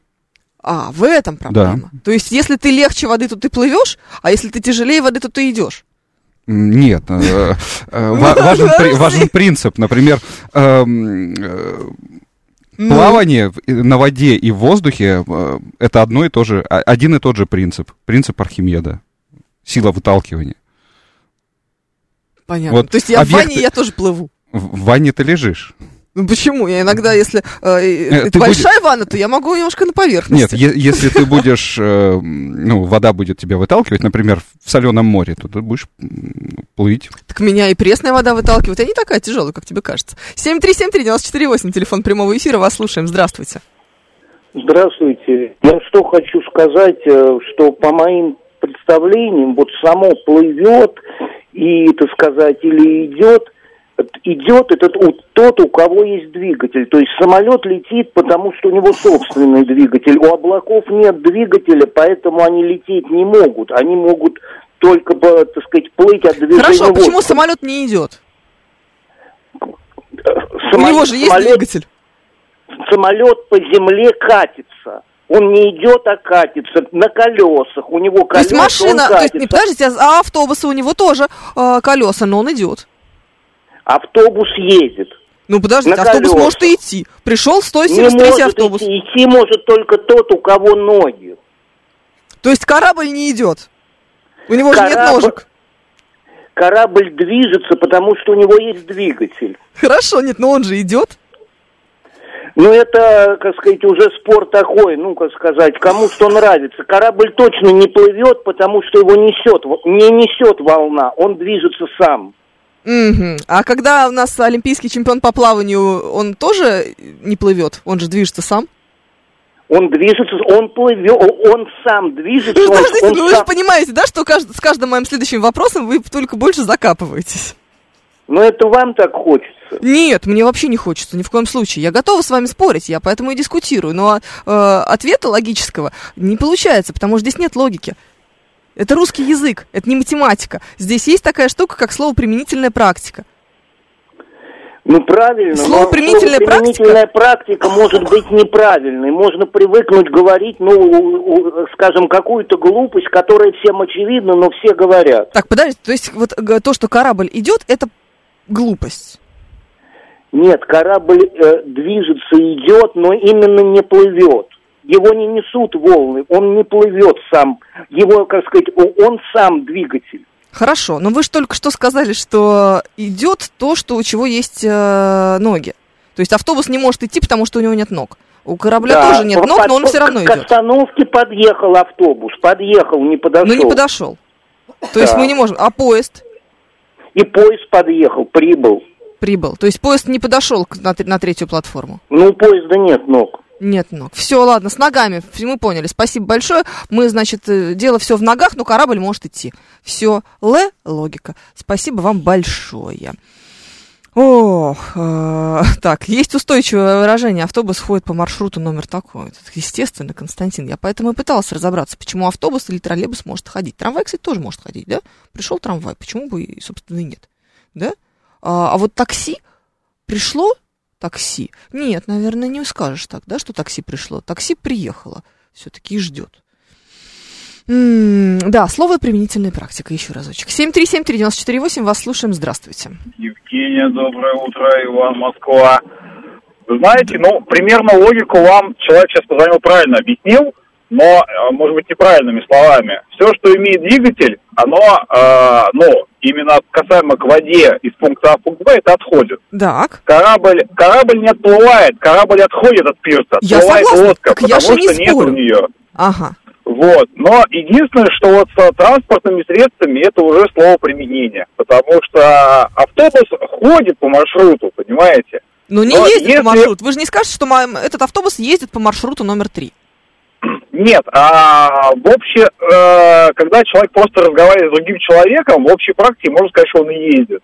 А, в этом проблема. То есть, если ты легче воды, то ты плывешь, а если ты тяжелее воды, то ты идешь. Нет, э, э, ва- <laughs> важен, важен принцип. Например, эм, Ну. плавание в- на воде и в воздухе э, это одно и то же, а- один и тот же принцип. Принцип Архимеда. Сила выталкивания. Понятно. Вот То есть я в объекты- ванне я тоже плыву. В в ванне ты лежишь. Ну почему? Я иногда, если э, это ты большая ванна, то я могу немножко на Нет, поверхности. е- если ты будешь, э, ну, вода будет тебя выталкивать, например, в соленом море, то ты будешь плыть. Так меня и пресная вода выталкивает. Я не такая тяжелая, как тебе кажется. 7373948, телефон прямого эфира. Вас слушаем. Здравствуйте. Здравствуйте. Я что хочу сказать, э, что по моим представлениям, вот само плывет и, так сказать, или идет, идет этот у- тот, у кого есть двигатель. То есть самолет летит, потому что у него собственный двигатель. У облаков нет двигателя, поэтому они лететь не могут. Они могут только, так сказать, плыть от движения Хорошо, а почему воздуха. самолет не идет? У Само- него же есть самолет- двигатель. самолет по земле катится. Он не идет, а катится на колесах. У него То есть колеса, машина, он то есть, катится. не, подождите, а автобусы у него тоже э, колеса, но он идет. Автобус едет. Ну подождите, На автобус колесах. может и идти. Пришел Не 173 может автобус. идти, идти может только тот, у кого ноги. То есть корабль не идет. У него же нет Корабль- ножек. Корабль движется, потому что у него есть двигатель. Хорошо, нет, но он же идет. Но это, как сказать, уже спор такой, ну, как сказать, кому что нравится. Корабль точно не плывет, потому что его несет, не несет волна, он движется сам. Мгм. А когда у нас олимпийский чемпион по плаванию, он тоже не плывет? Он же движется сам? Он движется, он плывет, он сам движется, он, Подождите, он ну вы же понимаете, да, что кажд- с каждым моим следующим вопросом вы только больше закапываетесь? Но это вам так хочется. Нет, мне вообще не хочется, ни в коем случае. Я готова с вами спорить, я поэтому и дискутирую. Но э, ответа логического не получается, потому что здесь нет логики. Это русский язык, это не математика. Здесь есть такая штука, как слово применительная практика. Ну, правильно. Слово применительная слово применительная практика может быть неправильной. Можно привыкнуть говорить, ну, скажем, какую-то глупость, которая всем очевидна, но все говорят. Так, подождите, то есть вот то, что корабль идет, это глупость. Нет, корабль э, движется, идет, но именно не плывет. Его не несут волны, он не плывет сам. Его, как сказать, он сам двигатель. Хорошо, но вы же только что сказали, что идет то, что у чего есть э, ноги. То есть автобус не может идти, потому что у него нет ног. У корабля Да, тоже нет ног, но он все равно К идет. остановке подъехал автобус, подъехал, не подошел. Но не подошел. То есть Да. мы не можем. А поезд И поезд подъехал, прибыл. прибыл. То есть поезд не подошел к- на, на третью платформу. Ну, у поезда нет ног. Нет ног. Все, ладно, с ногами. Мы поняли. Спасибо большое. Мы, значит, э, дело все в ногах, но корабль может идти. Все. Л логика. Спасибо вам большое. Ох, э, <laughs> так, есть устойчивое выражение. Автобус ходит по маршруту номер такой. Естественно, Константин. Я поэтому и пыталась разобраться, почему автобус или троллейбус может ходить. Трамвай, кстати, тоже может ходить, да? Пришел трамвай, почему бы, и, собственно, и нет. Да? А, а вот такси пришло, такси. Нет, наверное, не скажешь так, да, что такси пришло. Такси приехало все-таки и ждет. М, Да, слово применительная практика. Еще разочек. 7373948, вас слушаем. Здравствуйте. Евгения, доброе утро, Иван, Москва. Знаете, ну, примерно логику вам человек сейчас позвонил правильно объяснил, но, э, может быть, неправильными словами. Все, что имеет двигатель, оно, э, ну, именно касаемо к воде из пункта А в пункт Б, это отходит. Так. Корабль, корабль не отплывает, корабль отходит от пирса, Я отплывает согласна, лодка, так я потому же не что нет у нее. Ага. Вот. Но единственное, что вот с транспортными средствами это уже слово применения. Потому что автобус ходит по маршруту, понимаете? Но не Но ездит если- по маршруту. Вы же не скажете, что этот автобус ездит по маршруту номер три. Нет, а в общем, э, когда человек просто разговаривает с другим человеком, в общей практике можно сказать, что он и ездит.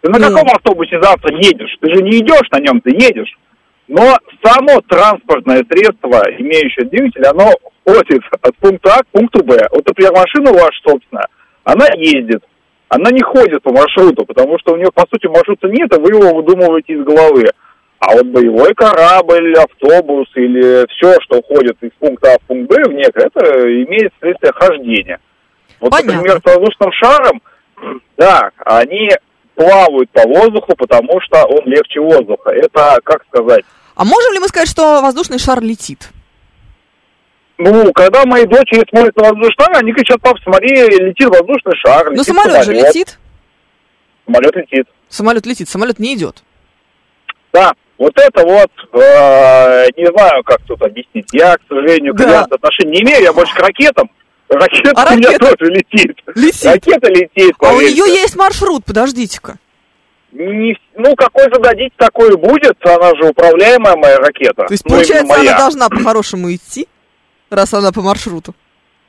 Ты на Ну. каком автобусе завтра едешь? Ты же не идешь на нем, ты едешь. Но само транспортное средство, имеющее двигатель, оно ходит от пункта А к пункту Б. Вот, например, машина ваша, собственно, она ездит. Она не ходит по маршруту, потому что у нее, по сути, маршрута нет, а вы его выдумываете из головы. А вот боевой корабль, автобус или все, что ходит из пункта А в пункт Б в некое, это имеет следствие хождения. Вот, Понятно. например, с воздушным шаром, <clears throat> да, они плавают по воздуху, потому что он легче воздуха. Это, как сказать, А можем ли мы сказать, что воздушный шар летит? ну, когда мои дочери смотрят на воздушный шар, они кричат, пап, смотри, летит воздушный шар. Но летит самолет же летит. Самолет летит. Самолет летит, самолет не идет. Да, вот это вот, э, не знаю, как тут объяснить. Я, к сожалению, к Да. авиации отношения не имею, я больше к ракетам. Ракета А у меня ракета? тоже летит. Летит. Ракета летит, А у нее есть маршрут, подождите-ка. Не- ну, какой зададите, такой и будет. Она же управляемая моя ракета. То есть, Ну, получается, она должна по-хорошему идти, раз она по маршруту.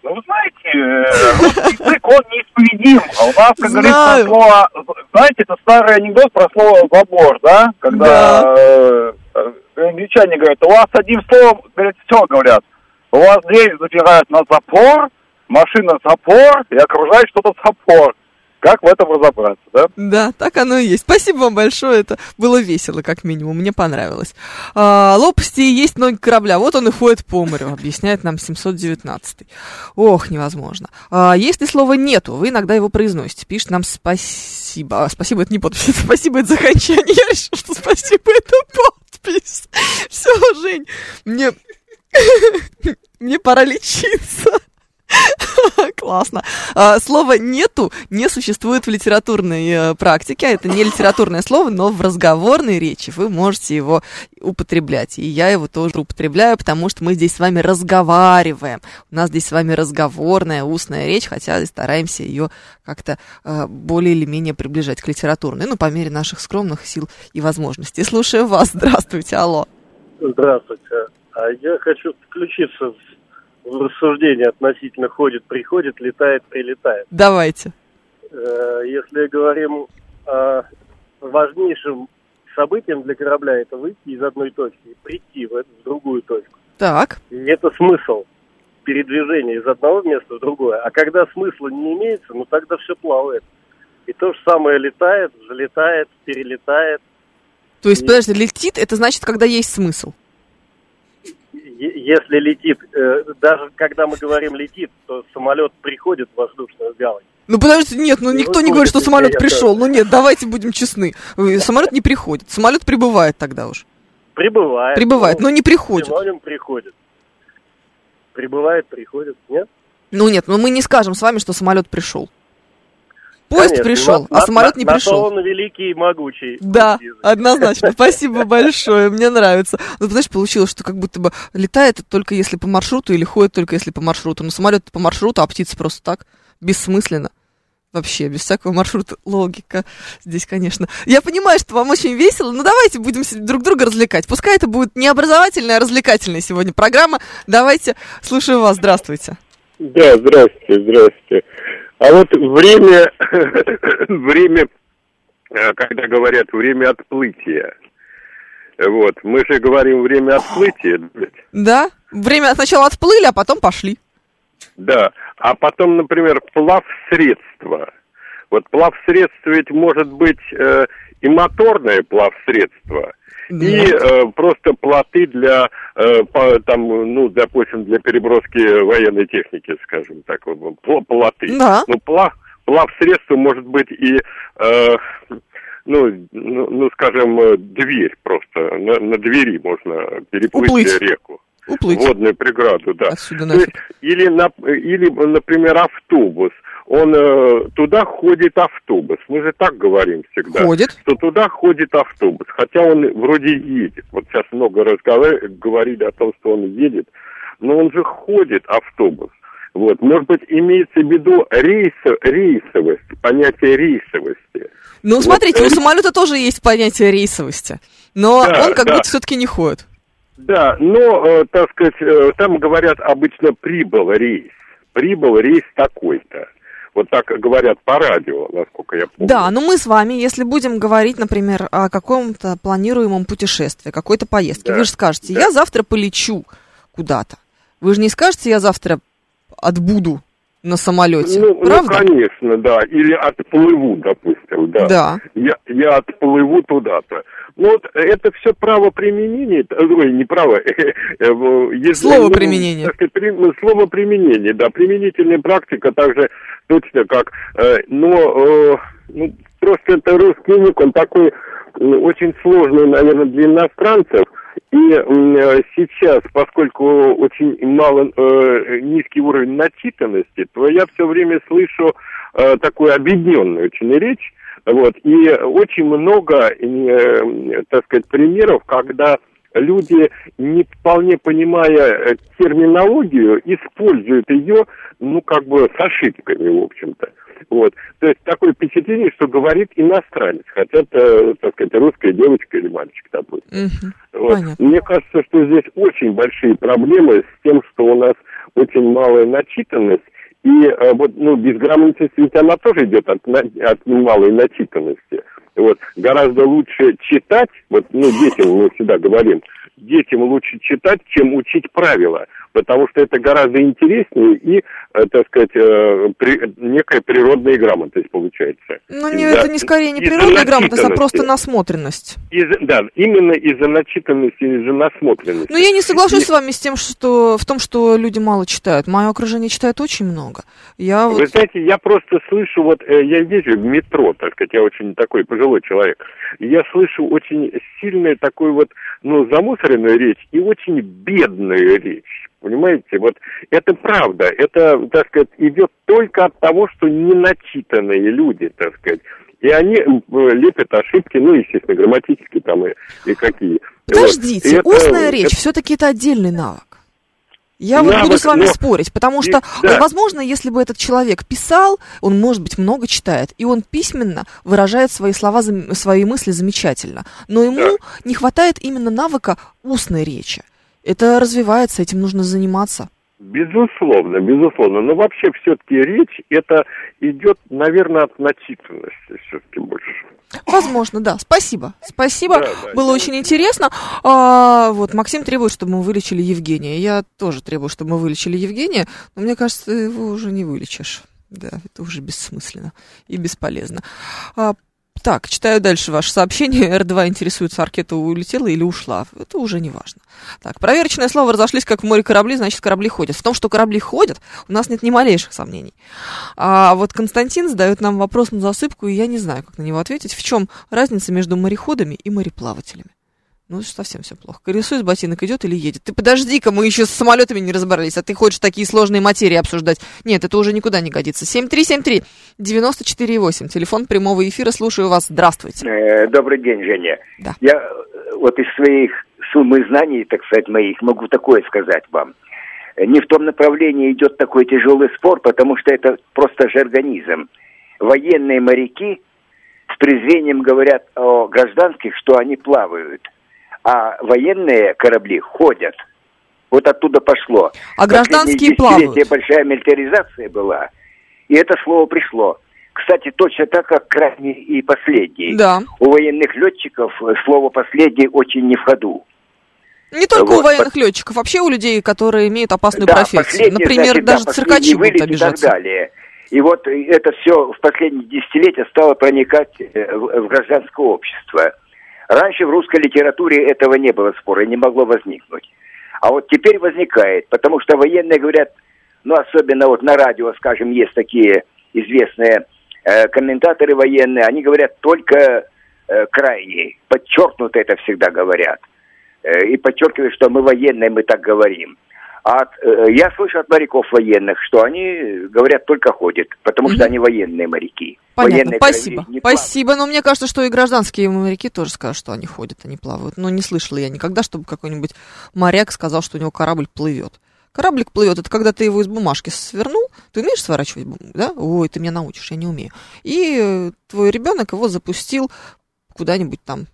Ну, вы знаете, э, русский язык, он неисповедим. А у нас, как говорится, Знаю. слово... Знаете, это старый анекдот про слово «забор», да? Когда э, э, англичане говорят, у вас одним словом, говорят, все говорят. У вас дверь запирают на запор, машина запор, и окружает что-то запор. Как в этом разобраться, да? Да, так оно и есть. Спасибо вам большое, это было весело, как минимум, мне понравилось. А, лопасти есть ноги корабля, вот он и ходит по морю, объясняет нам 719 Ох, невозможно. А, если слова нету, вы иногда его произносите, пишет нам спасибо. А, спасибо, это не подпись, это <laughs> спасибо, это заканчивание. Я решила, что спасибо, это подпись. <laughs> Все, Жень, мне, <laughs> мне пора лечиться. <laughs> Классно. А, Слова нету не существует в литературной э, практике. Это не литературное слово, но в разговорной речи вы можете его употреблять. И я его тоже употребляю, потому что мы здесь с вами разговариваем. У нас здесь с вами разговорная, устная речь, хотя стараемся ее как-то э, более или менее приближать к литературной. Ну, по мере наших скромных сил и возможностей. Слушаю вас. <laughs> Здравствуйте. Алло. Здравствуйте. А я хочу включиться рассуждение относительно ходит, приходит, летает, прилетает. Давайте. Э, Если говорим о важнейшем событием для корабля, это выйти из одной точки и прийти в, эту- в другую точку. Так. И это смысл передвижения из одного места в другое. А когда смысла не имеется, ну тогда все плавает. И то же самое летает, взлетает, перелетает. То есть, подожди, летит, это значит, когда есть смысл. Если летит, э, даже когда мы говорим летит, то самолет приходит в воздушную гавань. Ну подождите, нет, ну Ну, никто не вот говорит, что самолет пришел. Ну нет, давайте будем честны. Э, Самолет не приходит. Самолет прибывает тогда уж. Прибывает. Прибывает, но не приходит. Синоним приходит. Прибывает, приходит, нет? Ну нет, ну мы не скажем с вами, что самолет пришел. Поезд Конечно, пришел, на- а самолет на- не на то пришел. он великий и могучий. Да, однозначно. <laughs> Спасибо большое, мне нравится. Ну, знаешь, получилось, что как будто бы летает только если по маршруту или ходит только если по маршруту. Ну, самолет по маршруту, а птица просто так, бессмысленно. Вообще, без всякого маршрута логика здесь, конечно. Я понимаю, что вам очень весело, но давайте будем друг друга развлекать. Пускай это будет не образовательная, а развлекательная сегодня программа. Давайте, слушаю вас, здравствуйте. Да, здравствуйте, здравствуйте. А вот время, <laughs> время, э, когда говорят время отплытия, вот, мы же говорим время отплытия, Да? Время сначала отплыли, а потом пошли. да, а потом, например, плавсредство. Вот плавсредство ведь может быть э, и моторное плавсредство, и э, просто плоты для, э, по- там, ну, допустим, для переброски военной техники, скажем так, плоты. Да. Ну, плав, плавсредство может быть и, э, ну, ну, ну, скажем, э, дверь просто, на, на двери можно переплыть Уплыть. реку. Уплыть. Водную преграду, да. Отсюда То есть, или, на, или, например, автобус. Он э, туда ходит автобус. Мы же так говорим всегда. Ходит. Что туда ходит автобус. Хотя он вроде едет. Вот сейчас много разговар- говорили о том, что он едет. Но он же ходит автобус. Вот, может быть, имеется в виду рейсо, рейсовость, понятие рейсовости. Ну, Вот, смотрите, у самолета тоже есть понятие рейсовости. Но Да, он как да. будто все-таки не ходит. Да, но, э, так сказать, э, там говорят обычно прибыл рейс. Прибыл рейс такой-то. Вот так говорят по радио, насколько я помню. Да, но мы с вами, если будем говорить, например, о каком-то планируемом путешествии, какой-то поездке, Да, вы же скажете, да. я завтра полечу куда-то. Вы же не скажете, я завтра отбуду на самолете, Ну, ну, правда? конечно, да. Или отплыву, допустим, да. Да. Я, я отплыву туда-то. Ну, вот это все право применения, ой, не право, <laughs> э, э, если, Слово ну, применения. так сказать, при- ну, слово применения, да, применительная практика также точно как, э, но, э, ну, просто это русский язык, он такой ну, очень сложный, наверное, для иностранцев, и э, сейчас, поскольку очень мало, э, низкий уровень начитанности, то я все время слышу э, такую объединенную очень речь, вот, и очень много, э, так сказать, примеров, когда люди, не вполне понимая э, терминологию, используют ее, ну, как бы с ошибками, в общем-то. Вот. То есть такое впечатление, что говорит иностранец, хотя это, так сказать, русская девочка или мальчик, допустим. Вот. Мне кажется, что здесь очень большие проблемы с тем, что у нас очень малая начитанность, и э, вот, ну, безграмотность ведь она тоже идет от, от малой начитанности. Вот. Гораздо лучше читать, вот, ну, детям мы всегда говорим, детям лучше читать, чем учить правила, потому что это гораздо интереснее и, э, так сказать, э, при- некая природная грамотность получается. Ну, не, это не скорее не природная грамотность, а просто насмотренность. Из- да, именно из-за начитанности, из-за насмотренности. Но Ну, я не соглашусь И- с вами с тем, что в том, что люди мало читают. Мое окружение читает очень много. Я Вы вот знаете, я просто слышу, вот э, я езжу в метро, так сказать, я очень такой пожилой человек, я слышу очень сильную такую вот, ну, замусоренную речь и очень бедную речь. Понимаете, вот это правда, это, так сказать, идет только от того, что не начитанные люди, так сказать. И они э, лепят ошибки, ну, естественно, грамматические там и, и какие. Подождите, Вот. И это- устная речь это- все-таки это отдельный навык. Я вот Навык, буду с вами но- спорить, потому И- что, да. э, возможно, если бы этот человек писал, он, может быть, много читает, и он письменно выражает свои слова, свои мысли замечательно. Но ему не хватает именно навыка устной речи. Это развивается, этим нужно заниматься. Безусловно, безусловно. Но вообще все-таки речь это идет, наверное, от начитанности все-таки больше. Возможно, да. Спасибо. Спасибо. Да, да, Было очень интересно. А, вот Максим требует, чтобы мы вылечили Евгения. Я тоже требую, чтобы мы вылечили Евгения, но мне кажется, его уже не вылечишь. Да, это уже бессмысленно и бесполезно. А, так, читаю дальше ваше сообщение. <laughs> Р2 интересуется, Аркета улетела или ушла. Это уже не важно. Так, проверочное слово разошлись, как в море корабли, значит, корабли ходят. В том, что корабли ходят, у нас нет ни малейших сомнений. А вот Константин задает нам вопрос на засыпку, и я не знаю, как на него ответить. В чем разница между мореходами и мореплавателями? Ну, совсем все плохо. Колесо из ботинок идет или едет? Ты подожди-ка, мы еще с самолетами не разобрались, а ты хочешь такие сложные материи обсуждать. Нет, это уже никуда не годится. 7373 94,8. Телефон прямого эфира. Слушаю вас. Здравствуйте. Э, Добрый день, Женя. Да. Я э, вот из своих суммы знаний, так сказать, моих, могу такое сказать вам. Не в том направлении идет такой тяжелый спор, потому что это просто жаргонизм. военные моряки с презрением говорят о гражданских, что они плавают, а военные корабли ходят. Вот оттуда пошло. А гражданские плавают. большая милитаризация была, и это слово пришло. Кстати, точно так, как крайний и последний. Да. У военных летчиков э, слово «последний» очень не в ходу. Не только у Вот, военных летчиков, вообще у людей, которые имеют опасную Да, профессию. Например, значит, да, даже последний циркачи будут обижаться. И так далее. И вот э, это все в последние десятилетия стало проникать э, в гражданское общество. Раньше в русской литературе этого не было спора, не могло возникнуть. А вот теперь возникает, потому что военные говорят, ну особенно вот на радио, скажем, есть такие известные э, комментаторы военные, они говорят только э, крайние, подчеркнуто это всегда говорят. Э, и подчеркивают, что мы военные, мы так говорим. А от, э, я слышу от моряков военных, что они говорят только ходят, потому что они военные моряки. Понятно, спасибо. не Спасибо, но мне кажется, что и гражданские моряки тоже скажут, что они ходят, они плавают. Но не слышала я никогда, чтобы какой-нибудь моряк сказал, что у него корабль плывет. Кораблик плывет, это когда ты его из бумажки свернул, ты умеешь сворачивать бумагу, да? Ой, ты меня научишь, я не умею. И твой ребенок его запустил куда-нибудь там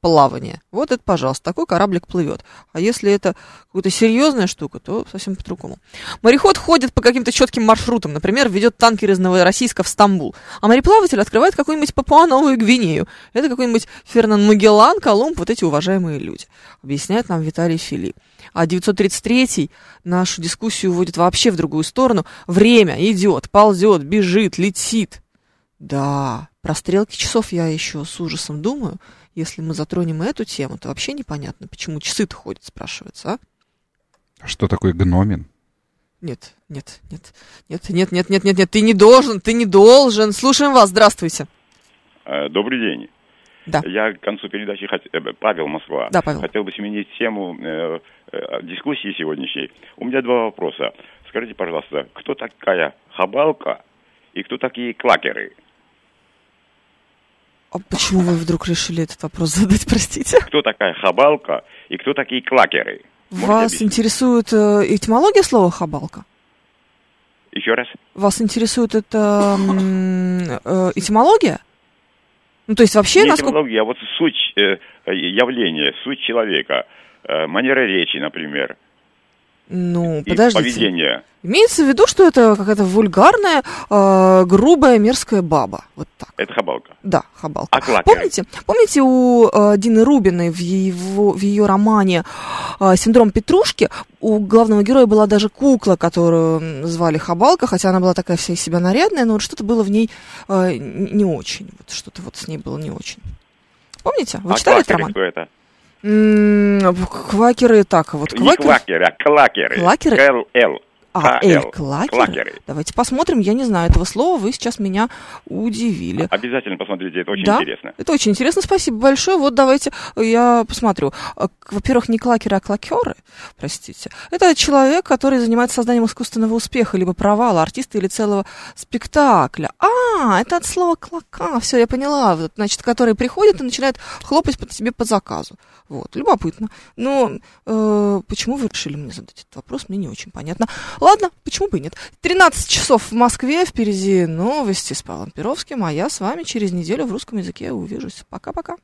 плавание. Вот это, пожалуйста, такой кораблик плывет. А если это какая-то серьезная штука, то совсем по-другому. Мореход ходит по каким-то четким маршрутам. Например, ведет танкер из Новороссийска в Стамбул. А мореплаватель открывает какую-нибудь Папуа-Новую Гвинею. Это какой-нибудь Фернан Магеллан, Колумб, вот эти уважаемые люди. Объясняет нам Виталий Фили. А 933 нашу дискуссию уводит вообще в другую сторону. Время идет, ползет, бежит, летит. Да, про стрелки часов я еще с ужасом думаю. Если мы затронем эту тему, то вообще непонятно, почему часы-то ходят, спрашивается, а? Что такое гномин? Нет, нет, нет, нет, нет, нет, нет, нет, нет, ты не должен, ты не должен. Слушаем вас, здравствуйте. Э, Добрый день. Да. Я к концу передачи хот- э, Павел Москва. Да, Павел. Хотел бы сменить тему э, э, дискуссии сегодняшней. У меня два вопроса. Скажите, пожалуйста, кто такая хабалка и кто такие клакеры? А почему вы вдруг решили этот вопрос задать, простите? Кто такая хабалка и кто такие клакеры? Вас интересует э, этимология слова хабалка? Еще раз. Вас интересует это э, этимология? Ну, то есть вообще, Не насколько... этимология, а вот суть э, явления, суть человека, э, манера речи, например, Ну, и подождите. поведение. Имеется в виду, что это какая-то вульгарная, э, грубая, мерзкая баба. Вот так. Это хабалка. Да, хабалка. А клакеры? Помните, помните у э, Дины Рубиной в, его, в ее романе э, «Синдром Петрушки» у главного героя была даже кукла, которую звали Хабалка, хотя она была такая вся из себя нарядная, но вот что-то было в ней э, не очень. Вот что-то вот с ней было не очень. Помните? Вы а читали этот роман? это? Квакеры, так, вот Не квакеры. а клакеры. Клакеры? Л-Л. А, эль, клакеры? Давайте посмотрим, я не знаю этого слова, вы сейчас меня удивили. Обязательно посмотрите, это очень да? интересно. Это очень интересно, спасибо большое. Вот давайте я посмотрю. А, к- Во-первых, не клакеры, а клакеры, простите. Это человек, который занимается созданием искусственного успеха, либо провала артиста или целого спектакля. А, это от слова клака. Все, я поняла. Значит, который приходит и начинает хлопать по себе по заказу. Вот, любопытно. Но э, почему вы решили мне задать этот вопрос, мне не очень понятно. Ладно, почему бы и нет. 13 часов в Москве, впереди новости с Павлом Перовским, а я с вами через неделю в русском языке увижусь. Пока-пока.